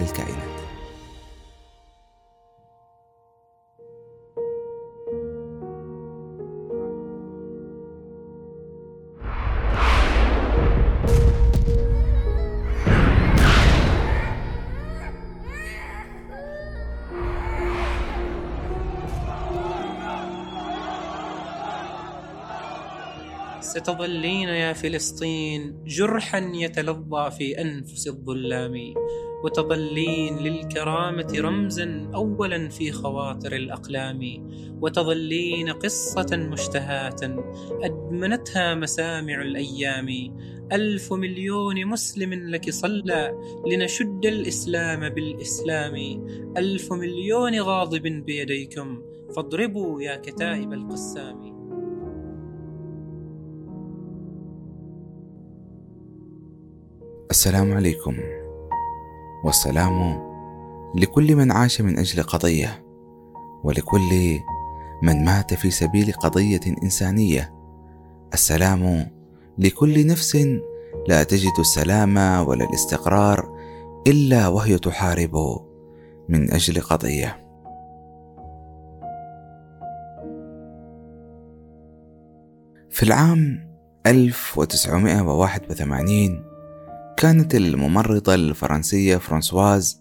للكائنات. ستظلين يا فلسطين جرحا يتلظى في أنفس الظلام. وتظلين للكرامة رمزا أولا في خواطر الأقلام وتظلين قصة مشتهاة أدمنتها مسامع الأيام. ألف مليون مسلم لك صلى لنشد الإسلام بالإسلام. ألف مليون غاضب بيديكم فاضربوا يا كتائب القسام. السلام عليكم. والسلام لكل من عاش من أجل قضية ولكل من مات في سبيل قضية إنسانية. السلام لكل نفس لا تجد السلام ولا الاستقرار إلا وهي تحارب من أجل قضية. في العام 1981 كانت الممرضة الفرنسية فرانسواز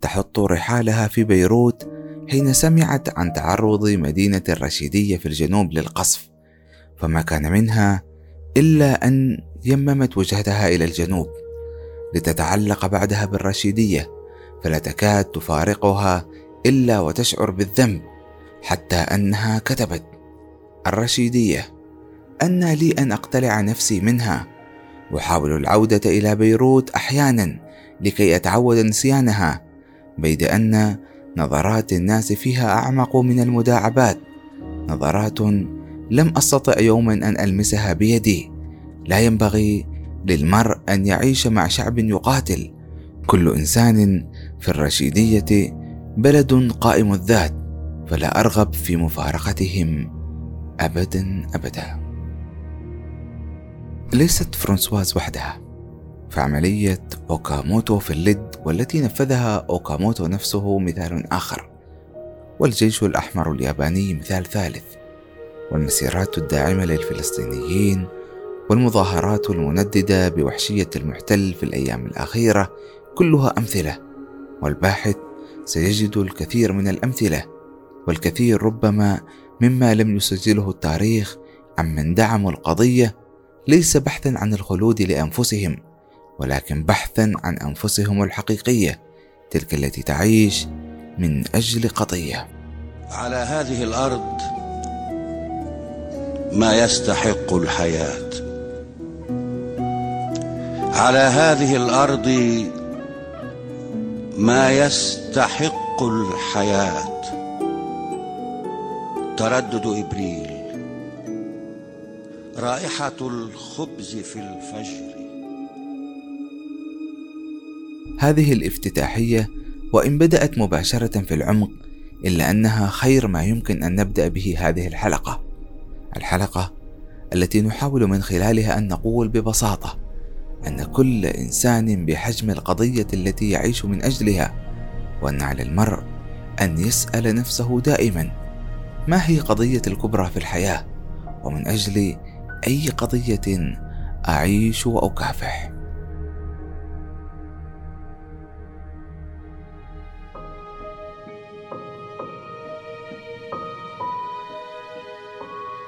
تحط رحالها في بيروت حين سمعت عن تعرض مدينة الرشيدية في الجنوب للقصف فما كان منها إلا أن يممت وجهتها إلى الجنوب لتتعلق بعدها بالرشيدية فلا تكاد تفارقها إلا وتشعر بالذنب حتى أنها كتبت الرشيدية أن لي أن أقتلع نفسي منها أحاول العودة إلى بيروت أحيانا لكي أتعود نسيانها بيد أن نظرات الناس فيها أعمق من المداعبات. نظرات لم أستطع يوما أن ألمسها بيدي. لا ينبغي للمرء أن يعيش مع شعب يقاتل. كل إنسان في الرشيدية بلد قائم الذات فلا أرغب في مفارقتهم أبدا أبدا. ليست فرانسواز وحدها. فعملية أوكاموتو في اللد والتي نفذها أوكاموتو نفسه مثال آخر. والجيش الأحمر الياباني مثال ثالث. والمسيرات الداعمة للفلسطينيين والمظاهرات المنددة بوحشية المحتل في الأيام الأخيرة كلها أمثلة. والباحث سيجد الكثير من الأمثلة. والكثير ربما مما لم يسجله التاريخ عمن دعموا القضية ليس بحثا عن الخلود لأنفسهم ولكن بحثا عن أنفسهم الحقيقية تلك التي تعيش من أجل قضية. على هذه الأرض ما يستحق الحياة. على هذه الأرض ما يستحق الحياة. تردد إبريل. رائحة الخبز في الفجر. هذه الافتتاحية وإن بدأت مباشرة في العمق إلا أنها خير ما يمكن أن نبدأ به هذه الحلقة. الحلقة التي نحاول من خلالها أن نقول ببساطة أن كل إنسان بحجم القضية التي يعيش من أجلها وأن على المرء أن يسأل نفسه دائما ما هي قضية الكبرى في الحياة؟ ومن أجل أي قضية أعيش وأكافح.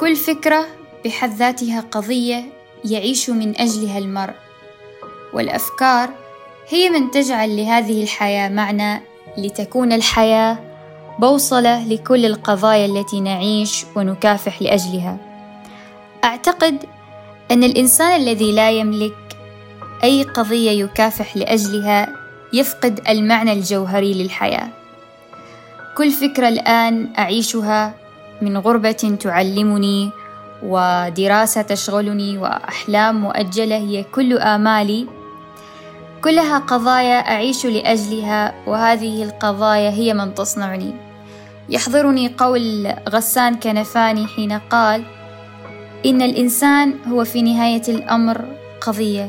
كل فكرة بحد ذاتها قضية يعيش من أجلها المرء والأفكار هي من تجعل لهذه الحياة معنى لتكون الحياة بوصلة لكل القضايا التي نعيش ونكافح لأجلها. أعتقد أن الإنسان الذي لا يملك أي قضية يكافح لأجلها يفقد المعنى الجوهري للحياة. كل فكرة الآن أعيشها من غربة تعلمني ودراسة تشغلني وأحلام مؤجلة هي كل آمالي. كلها قضايا أعيش لأجلها وهذه القضايا هي من تصنعني. يحضرني قول غسان كنفاني حين قال إن الإنسان هو في نهاية الأمر قضية.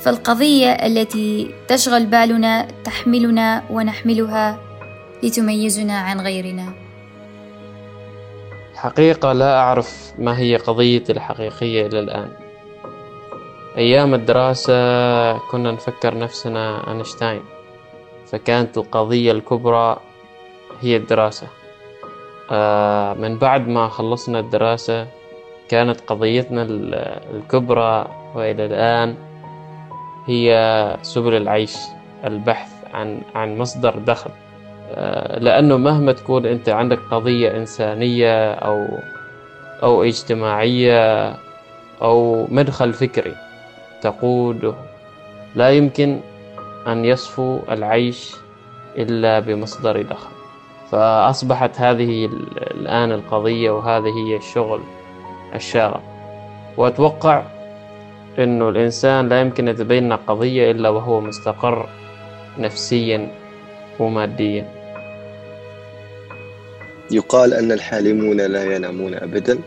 فالقضية التي تشغل بالنا تحملنا ونحملها لتميزنا عن غيرنا. حقيقة لا أعرف ما هي قضيتي الحقيقية إلى الآن. أيام الدراسة كنا نفكر نفسنا أينشتاين فكانت القضية الكبرى هي الدراسة. آه، من بعد ما خلصنا الدراسة كانت قضيتنا الكبرى وإلى الآن هي سبل العيش البحث عن عن مصدر دخل. آه، لأنه مهما تكون أنت عندك قضية إنسانية أو أو اجتماعية أو مدخل فكري تقوده لا يمكن أن يصفو العيش إلا بمصدر دخل. فأصبحت هذه الآن القضية وهذه هي الشغل. الشاغل وأتوقع أنه الإنسان لا يمكن يتبين قضية إلا وهو مستقر نفسيا وماديا. يقال أن الحالمون لا ينامون أبدا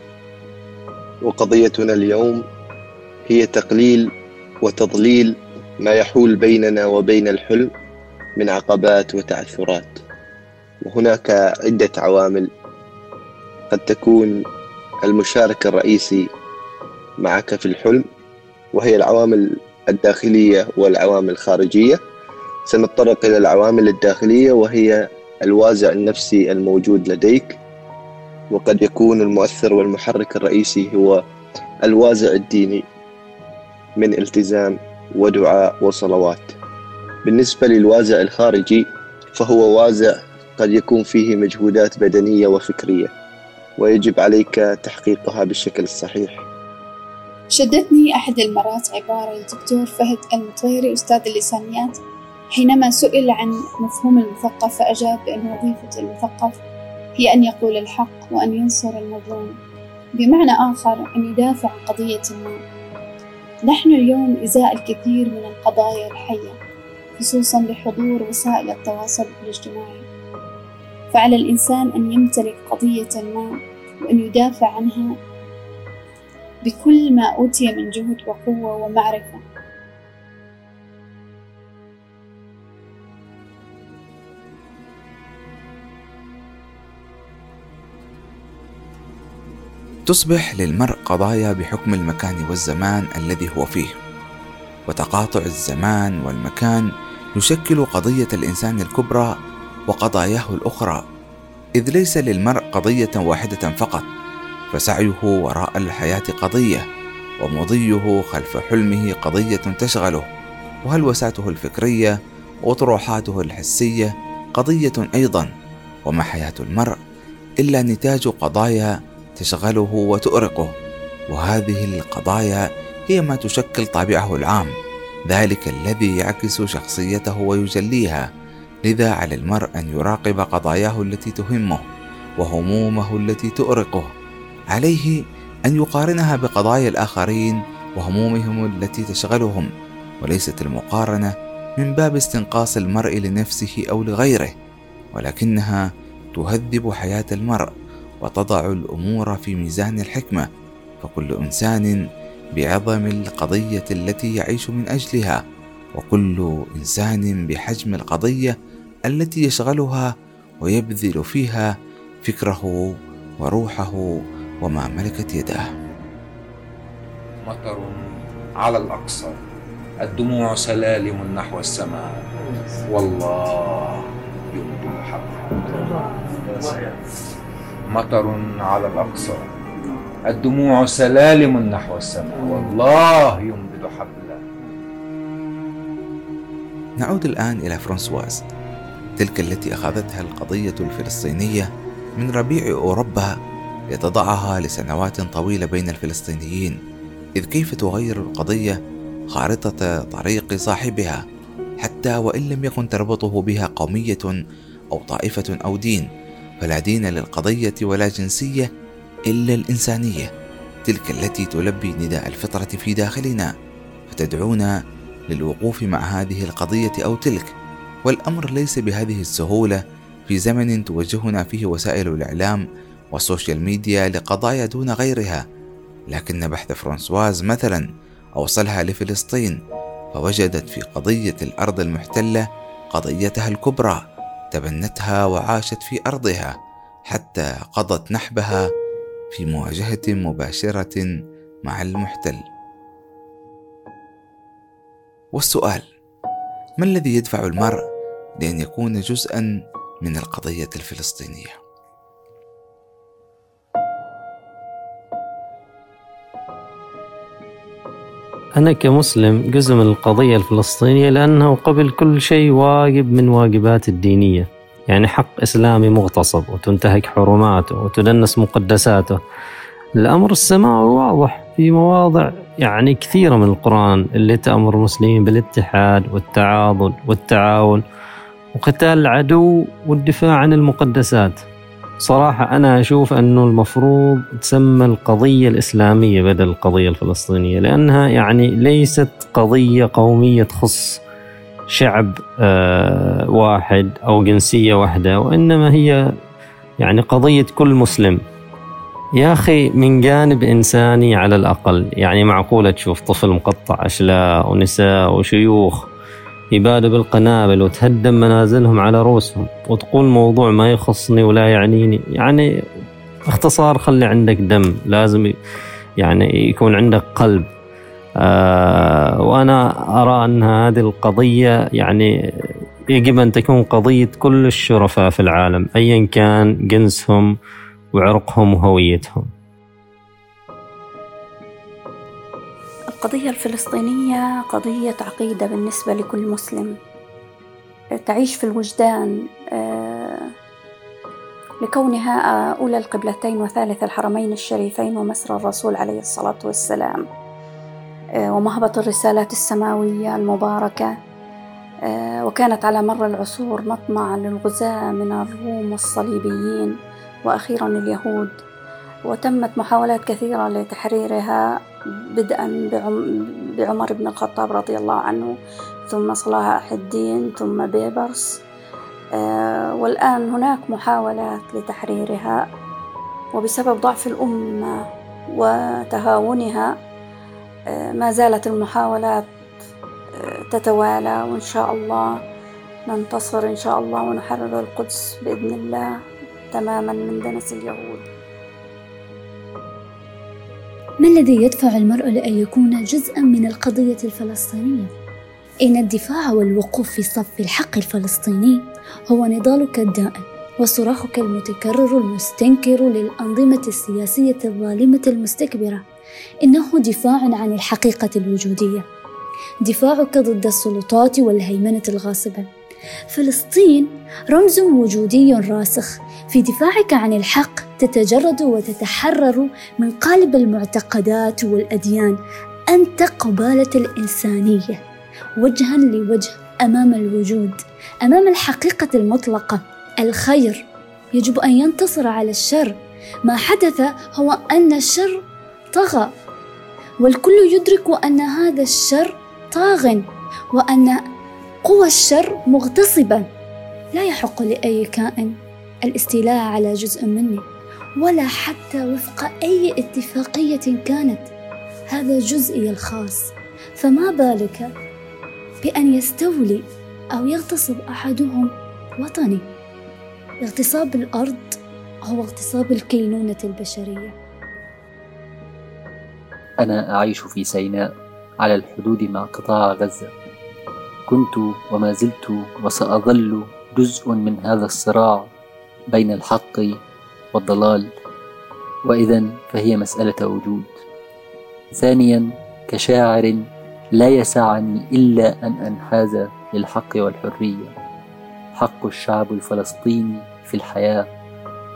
وقضيتنا اليوم هي تقليل وتضليل ما يحول بيننا وبين الحلم من عقبات وتعثرات. وهناك عدة عوامل قد تكون المشارك الرئيسي معك في الحلم وهي العوامل الداخلية والعوامل الخارجية. سنتطرق إلى العوامل الداخلية وهي الوازع النفسي الموجود لديك. وقد يكون المؤثر والمحرك الرئيسي هو الوازع الديني من التزام ودعاء وصلوات. بالنسبة للوازع الخارجي فهو وازع قد يكون فيه مجهودات بدنية وفكرية. ويجب عليك تحقيقها بالشكل الصحيح. شدتني أحد المرات عبارة الدكتور فهد المطيري أستاذ اللسانيات. حينما سئل عن مفهوم المثقف فأجاب بأن وظيفة المثقف هي أن يقول الحق وأن ينصر المظلوم. بمعنى آخر أن يدافع عن قضية ما. نحن اليوم إزاء الكثير من القضايا الحية خصوصا بحضور وسائل التواصل الاجتماعي. فعلى الإنسان أن يمتلك قضية ما وأن يدافع عنها بكل ما أوتي من جهد وقوة ومعرفة. تصبح للمرء قضايا بحكم المكان والزمان الذي هو فيه وتقاطع الزمان والمكان يشكل قضية الإنسان الكبرى وقضاياه الأخرى إذ ليس للمرء قضية واحدة فقط فسعيه وراء الحياة قضية ومضيه خلف حلمه قضية تشغله وهلوساته الفكرية وطروحاته الحسية قضية أيضا وما حياة المرء إلا نتاج قضايا تشغله وتؤرقه وهذه القضايا هي ما تشكل طابعه العام ذلك الذي يعكس شخصيته ويجليها. لذا على المرء أن يراقب قضاياه التي تهمه وهمومه التي تؤرقه عليه أن يقارنها بقضايا الآخرين وهمومهم التي تشغلهم وليست المقارنة من باب استنقاص المرء لنفسه أو لغيره ولكنها تهذب حياة المرء وتضع الأمور في ميزان الحكمة فكل إنسان بعظم القضية التي يعيش من أجلها وكل إنسان بحجم القضية التي يشغلها ويبذل فيها فكره وروحه وما ملكت يداه. مطر على الأقصى. الدموع سلالم نحو السماء. والله يبدو الحق مطر على الأقصى. الدموع سلالم نحو السماء. والله ينبذ حبلا. نعود الآن إلى فرانسواز. تلك التي أخذتها القضية الفلسطينية من ربيع أوروبا لتضعها لسنوات طويلة بين الفلسطينيين إذ كيف تغير القضية خارطة طريق صاحبها حتى وإن لم يكن تربطه بها قومية أو طائفة أو دين فلا دين للقضية ولا جنسية إلا الإنسانية. تلك التي تلبي نداء الفطرة في داخلنا فتدعونا للوقوف مع هذه القضية أو تلك. والأمر ليس بهذه السهولة في زمن توجهنا فيه وسائل الإعلام والسوشيال ميديا لقضايا دون غيرها لكن بحث فرانسواز مثلا أوصلها لفلسطين فوجدت في قضية الأرض المحتلة قضيتها الكبرى تبنتها وعاشت في أرضها حتى قضت نحبها في مواجهة مباشرة مع المحتل. والسؤال: ما الذي يدفع المرء لأن يكون جزءا من القضية الفلسطينية؟ أنا كمسلم جزء من القضية الفلسطينية لأنه قبل كل شيء واجب من واجبات الدينية. يعني حق إسلامي مغتصب وتنتهك حرماته وتدنس مقدساته. الأمر السماوي واضح في مواضع يعني كثيرة من القرآن اللي تأمر المسلمين بالاتحاد والتعاضد والتعاون. وقتال العدو والدفاع عن المقدسات. صراحة أنا أشوف أنه المفروض تسمى القضية الإسلامية بدل القضية الفلسطينية لأنها يعني ليست قضية قومية تخص شعب آه، واحد أو جنسية واحدة وإنما هي يعني قضية كل مسلم. يا أخي من جانب إنساني على الأقل يعني معقولة تشوف طفل مقطع أشلاء ونساء وشيوخ يبادوا بالقنابل وتهدم منازلهم على رؤوسهم وتقول موضوع ما يخصني ولا يعنيني. يعني باختصار خلي عندك دم لازم يعني يكون عندك قلب. آه وأنا أرى أن هذه القضية يعني يجب أن تكون قضية كل الشرفاء في العالم أيا كان جنسهم وعرقهم وهويتهم. القضية الفلسطينية قضية عقيدة بالنسبة لكل مسلم. تعيش في الوجدان آه، لكونها أولى القبلتين وثالث الحرمين الشريفين ومسرى الرسول عليه الصلاة والسلام آه، ومهبط الرسالات السماوية المباركة آه، وكانت على مر العصور مطمع للغزاة من الروم والصليبيين وأخيرا اليهود. وتمت محاولات كثيرة لتحريرها بدءا بعمر بن الخطاب رضي الله عنه ثم صلاح الدين ثم بيبرس. آه، والآن هناك محاولات لتحريرها وبسبب ضعف الأمة وتهاونها آه، ما زالت المحاولات آه، تتوالى وإن شاء الله ننتصر إن شاء الله ونحرر القدس بإذن الله تماما من دنس اليهود. ما الذي يدفع المرء لأن يكون جزءا من القضية الفلسطينية؟ إن الدفاع والوقوف في صف الحق الفلسطيني هو نضالك الدائم وصراخك المتكرر المستنكر للأنظمة السياسية الظالمة المستكبرة. إنه دفاع عن الحقيقة الوجودية. دفاعك ضد السلطات والهيمنة الغاصبة. فلسطين رمز وجودي راسخ. في دفاعك عن الحق تتجرد وتتحرر من قالب المعتقدات والأديان أنت قبالة الإنسانية. وجها لوجه أمام الوجود أمام الحقيقة المطلقة الخير. يجب أن ينتصر على الشر. ما حدث هو أن الشر طغى والكل يدرك أن هذا الشر طاغ وأن قوى الشر مغتصبة لا يحق لأي كائن الاستيلاء على جزء مني ولا حتى وفق أي اتفاقية كانت. هذا جزئي الخاص. فما بالك بأن يستولي أو يغتصب أحدهم وطني؟ اغتصاب الأرض هو اغتصاب الكينونة البشرية. أنا أعيش في سيناء على الحدود مع قطاع غزة. كنت وما زلت وسأظل جزء من هذا الصراع بين الحق والضلال. وإذا فهي مسألة وجود. ثانيا كشاعر لا يسعني إلا أن أنحاز للحق والحرية. حق الشعب الفلسطيني في الحياة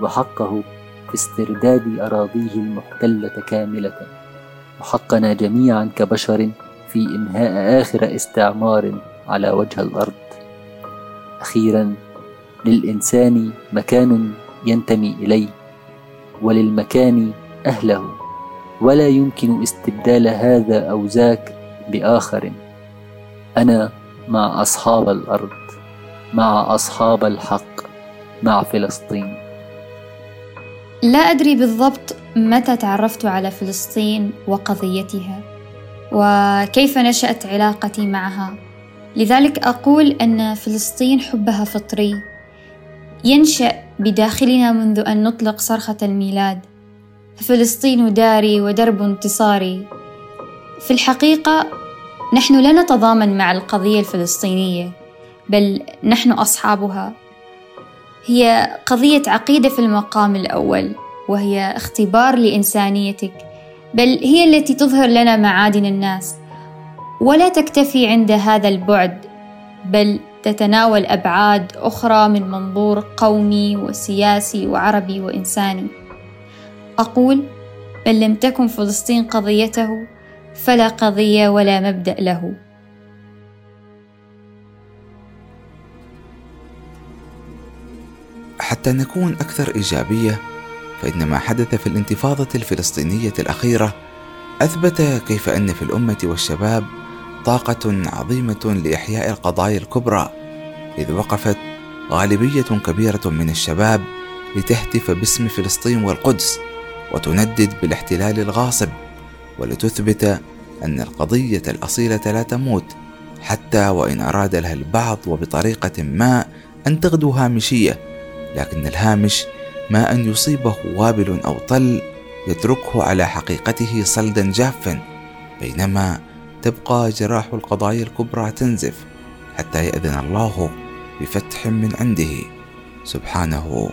وحقه في استرداد أراضيه المحتلة كاملة. وحقنا جميعا كبشر في إنهاء آخر استعمار على وجه الأرض. أخيرا للإنسان مكان ينتمي إليه وللمكان أهله. ولا يمكن استبدال هذا أو ذاك بآخر. أنا مع أصحاب الأرض مع أصحاب الحق مع فلسطين. لا أدري بالضبط متى تعرفت على فلسطين وقضيتها وكيف نشأت علاقتي معها. لذلك أقول أن فلسطين حبها فطري. ينشأ بداخلنا منذ أن نطلق صرخة الميلاد. ففلسطين داري ودرب انتصاري. في الحقيقة نحن لا نتضامن مع القضية الفلسطينية بل نحن أصحابها. هي قضية عقيدة في المقام الأول وهي اختبار لإنسانيتك بل هي التي تظهر لنا معادن الناس. ولا تكتفي عند هذا البعد بل تتناول أبعاد أخرى من منظور قومي وسياسي وعربي وإنساني. أقول بل لم تكن فلسطين قضيته فلا قضية ولا مبدأ له. حتى نكون أكثر إيجابية فإن ما حدث في الانتفاضة الفلسطينية الأخيرة أثبت كيف أن في الأمة والشباب طاقة عظيمة لإحياء القضايا الكبرى إذ وقفت غالبية كبيرة من الشباب لتهتف باسم فلسطين والقدس وتندد بالاحتلال الغاصب ولتثبت أن القضية الأصيلة لا تموت حتى وإن أراد لها البعض وبطريقة ما أن تغدو هامشية لكن الهامش ما أن يصيبه وابل أو طل يتركه على حقيقته صلدا جافا بينما تبقى جراح القضايا الكبرى تنزف حتى يأذن الله بفتح من عنده. سبحانه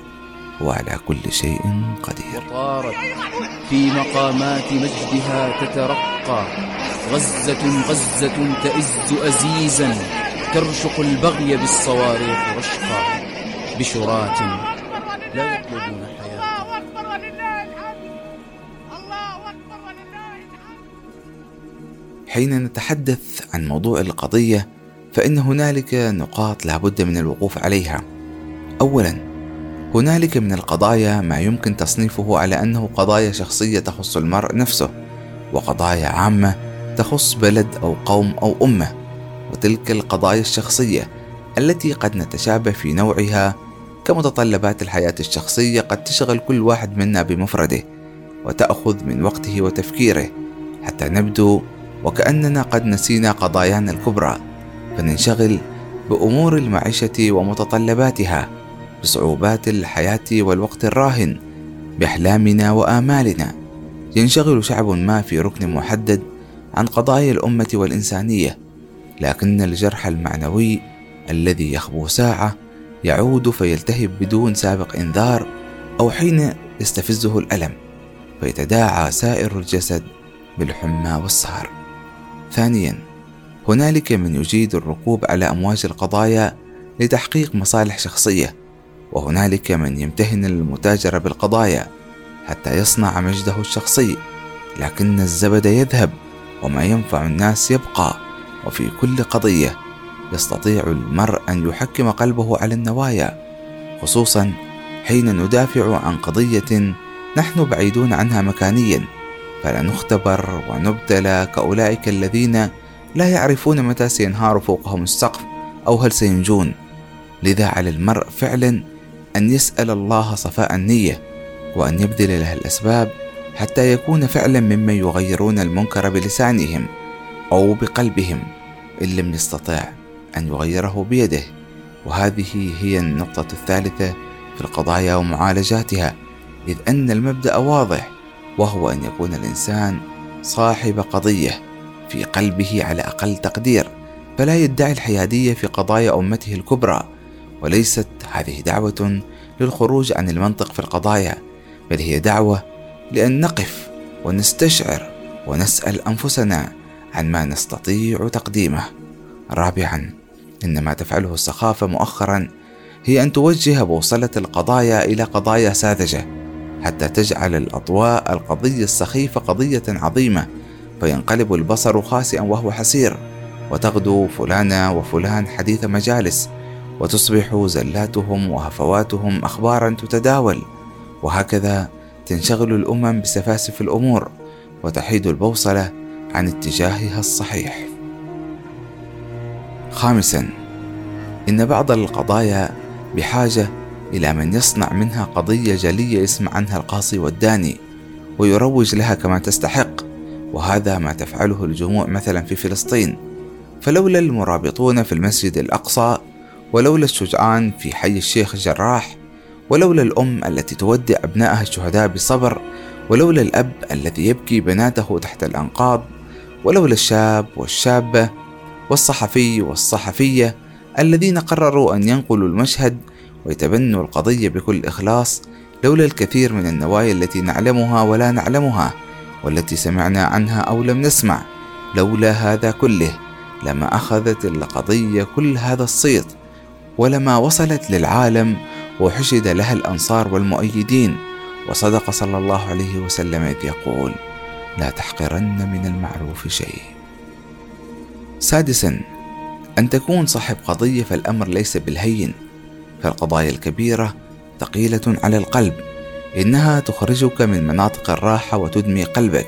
هو على كل شيء قدير. طارت في مقامات مجدها تترقى. غزة غزة تئز أزيزا. ترشق البغي بالصواريخ رشقا. بشرات لا يطلبون حياة. حين نتحدث عن موضوع القضية فإن هنالك نقاط لابد من الوقوف عليها. أولاً، هنالك من القضايا ما يمكن تصنيفه على أنه قضايا شخصية تخص المرء نفسه، وقضايا عامة تخص بلد أو قوم أو أمة، وتلك القضايا الشخصية التي قد نتشابه في نوعها كمتطلبات الحياة الشخصية قد تشغل كل واحد منا بمفرده، وتأخذ من وقته وتفكيره، حتى نبدو وكأننا قد نسينا قضايانا الكبرى فننشغل بأمور المعيشة ومتطلباتها بصعوبات الحياة والوقت الراهن بأحلامنا وآمالنا. ينشغل شعب ما في ركن محدد عن قضايا الأمة والإنسانية لكن الجرح المعنوي الذي يخبو ساعة يعود فيلتهب بدون سابق إنذار أو حين يستفزه الألم فيتداعى سائر الجسد بالحمى والسهر. ثانيا هنالك من يجيد الركوب على أمواج القضايا لتحقيق مصالح شخصية وهنالك من يمتهن المتاجره بالقضايا حتى يصنع مجده الشخصي لكن الزبد يذهب وما ينفع الناس يبقى وفي كل قضية يستطيع المرء أن يحكم قلبه على النوايا خصوصا حين ندافع عن قضية نحن بعيدون عنها مكانيا. فلا نختبر ونبتلى كأولئك الذين لا يعرفون متى سينهار فوقهم السقف أو هل سينجون. لذا على المرء فعلا أن يسأل الله صفاء النية وأن يبذل له الأسباب حتى يكون فعلا ممن يغيرون المنكر بلسانهم أو بقلبهم إن لم يستطع أن يغيره بيده. وهذه هي النقطة الثالثة في القضايا ومعالجاتها إذ أن المبدأ واضح وهو أن يكون الإنسان صاحب قضية في قلبه على أقل تقدير فلا يدعي الحيادية في قضايا أمته الكبرى وليست هذه دعوة للخروج عن المنطق في القضايا بل هي دعوة لأن نقف ونستشعر ونسأل أنفسنا عن ما نستطيع تقديمه. رابعا إن ما تفعله السخافة مؤخرا هي أن توجه بوصلة القضايا إلى قضايا ساذجة حتى تجعل الأضواء القضية السخيفة قضية عظيمة فينقلب البصر خاسئا وهو حسير وتغدو فلانة وفلان حديث مجالس وتصبح زلاتهم وهفواتهم أخبارا تتداول وهكذا تنشغل الأمم بسفاسف الأمور وتحيد البوصلة عن اتجاهها الصحيح. خامسا إن بعض القضايا بحاجة إلى من يصنع منها قضية جلية يسمع عنها القاصي والداني ويروج لها كما تستحق وهذا ما تفعله الجموع مثلا في فلسطين. فلولا المرابطون في المسجد الأقصى ولولا الشجعان في حي الشيخ جراح ولولا الأم التي تودع أبنائها الشهداء بصبر ولولا الأب الذي يبكي بناته تحت الأنقاض ولولا الشاب والشابة والصحفي والصحفية الذين قرروا أن ينقلوا المشهد ويتبنوا القضية بكل إخلاص لولا الكثير من النوايا التي نعلمها ولا نعلمها والتي سمعنا عنها أو لم نسمع. لولا هذا كله لما أخذت القضية كل هذا الصيت ولما وصلت للعالم وحشد لها الأنصار والمؤيدين. وصدق صلى الله عليه وسلم إذ يقول لا تحقرن من المعروف شيء. سادسا أن تكون صاحب قضية فالأمر ليس بالهين. فالقضايا الكبيرة ثقيلة على القلب إنها تخرجك من مناطق الراحة وتدمي قلبك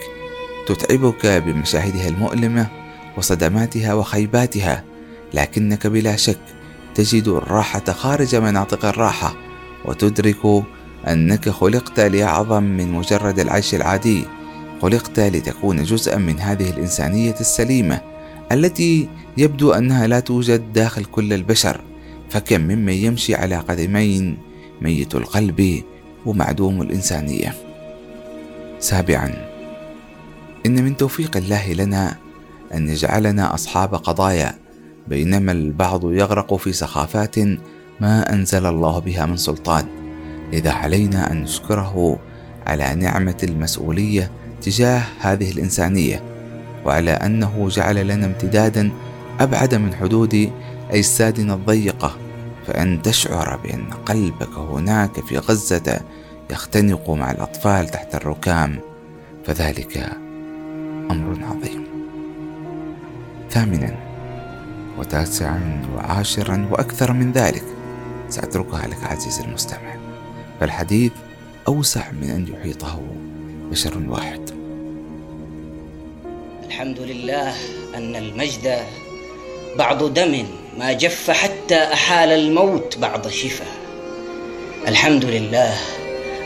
تتعبك بمشاهدها المؤلمة وصدماتها وخيباتها لكنك بلا شك تجد الراحة خارج مناطق الراحة وتدرك أنك خلقت لأعظم من مجرد العيش العادي خلقت لتكون جزءا من هذه الإنسانية السليمة التي يبدو أنها لا توجد داخل كل البشر. فكم ممن يمشي على قدمين ميت القلب ومعدوم الإنسانية. سابعا إن من توفيق الله لنا أن يجعلنا أصحاب قضايا بينما البعض يغرق في سخافات ما أنزل الله بها من سلطان لذا علينا أن نشكره على نعمة المسؤولية تجاه هذه الإنسانية وعلى أنه جعل لنا امتدادا أبعد من حدود أجسادنا الضيقة فأن تشعر بأن قلبك هناك في غزة يختنق مع الأطفال تحت الركام فذلك أمر عظيم. ثامنا وتاسعا وعاشرا وأكثر من ذلك سأتركها لك عزيزي المستمع فالحديث أوسع من أن يحيطه بشر واحد. الحمد لله أن المجد بعض دم ما جف حتى أحال الموت بعض شفا. الحمد لله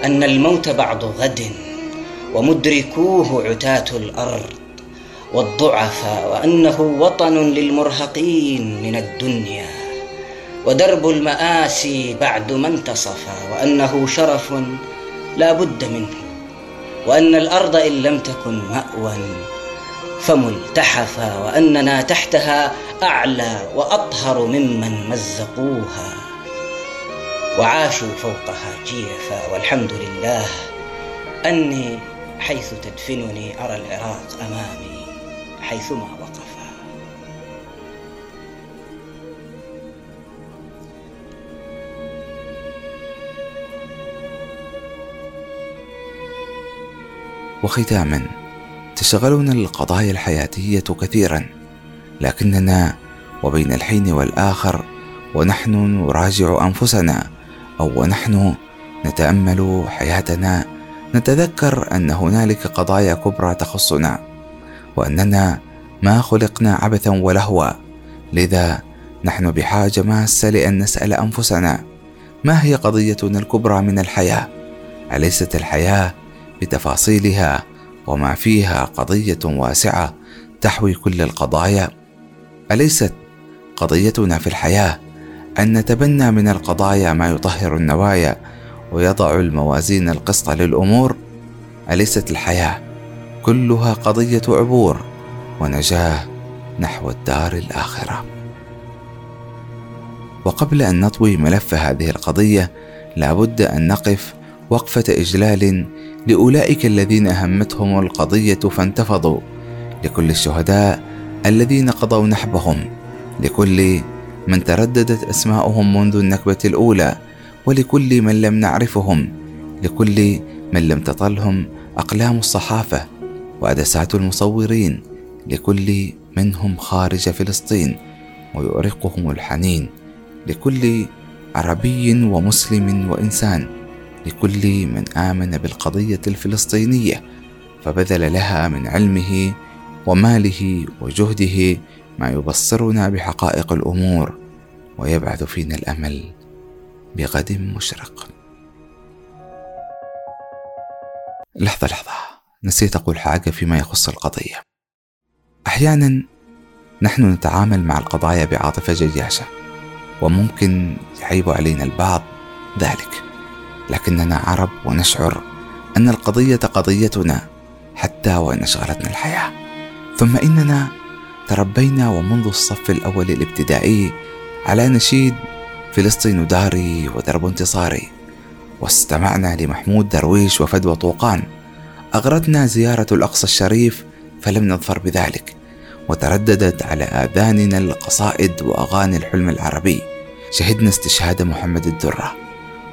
أن الموت بعض غد ومدركوه عتاة الأرض والضعفاء وأنه وطن للمرهقين من الدنيا ودرب المآسي بعد ما انتصفا وأنه شرف لا بد منه وأن الأرض إن لم تكن مأوى فملتحفا وأننا تحتها أعلى وأطهر ممن مزقوها وعاشوا فوقها جيفا والحمد لله. أني حيث تدفنني أرى العراق أمامي حيثما وقفا. وختاما تشغلنا القضايا الحياتية كثيرا. لكننا وبين الحين والآخر ونحن نراجع أنفسنا أو ونحن نتأمل حياتنا. نتذكر أن هنالك قضايا كبرى تخصنا وأننا ما خلقنا عبثا ولهوا لذا نحن بحاجة ماسة لأن نسأل أنفسنا ما هي قضيتنا الكبرى من الحياة؟ أليست الحياة بتفاصيلها وما فيها قضية واسعة تحوي كل القضايا؟ أليست قضيتنا في الحياة أن نتبنى من القضايا ما يطهر النوايا ويضع الموازين القسط للأمور؟ أليست الحياة كلها قضية عبور ونجاة نحو الدار الآخرة؟ وقبل أن نطوي ملف هذه القضية لابد أن نقف وقفة إجلال لأولئك الذين همتهم القضية فانتفضوا لكل الشهداء الذين قضوا نحبهم لكل من ترددت أسماؤهم منذ النكبة الأولى ولكل من لم نعرفهم لكل من لم تطلهم أقلام الصحافة وعدسات المصورين لكل منهم خارج فلسطين ويؤرقهم الحنين لكل عربي ومسلم وإنسان لكل من آمن بالقضية الفلسطينية فبذل لها من علمه وماله وجهده ما يبصرنا بحقائق الأمور ويبعث فينا الأمل بغد مشرق. لحظة لحظة. نسيت أقول حاجة فيما يخص القضية. أحيانا نحن نتعامل مع القضايا بعاطفة جياشة وممكن يعيب علينا البعض ذلك. لكننا عرب ونشعر أن القضية قضيتنا حتى وإن أشغلتنا الحياة. ثم إننا تربينا ومنذ الصف الأول الابتدائي على نشيد فلسطين داري ودرب انتصاري. واستمعنا لمحمود درويش وفدوى طوقان. أغرتنا زيارة الأقصى الشريف فلم نظفر بذلك. وترددت على آذاننا القصائد وأغاني الحلم العربي. شهدنا استشهاد محمد الدرة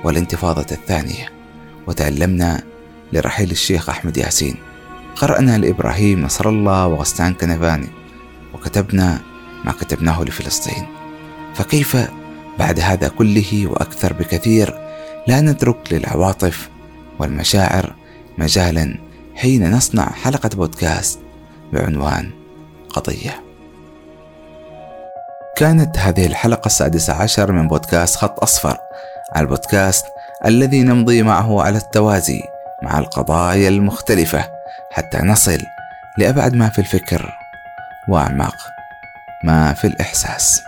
والانتفاضة الثانية. وتألمنا لرحيل الشيخ أحمد ياسين. قرأنا لإبراهيم نصر الله وغسان كنفاني وكتبنا ما كتبناه لفلسطين. فكيف بعد هذا كله وأكثر بكثير لا نترك للعواطف والمشاعر مجالا حين نصنع حلقة بودكاست بعنوان قضية. كانت هذه الحلقة السادسة عشر من بودكاست خط أصفر البودكاست الذي نمضي معه على التوازي مع القضايا المختلفة. حتى نصل لأبعد ما في الفكر وأعمق ما في الإحساس.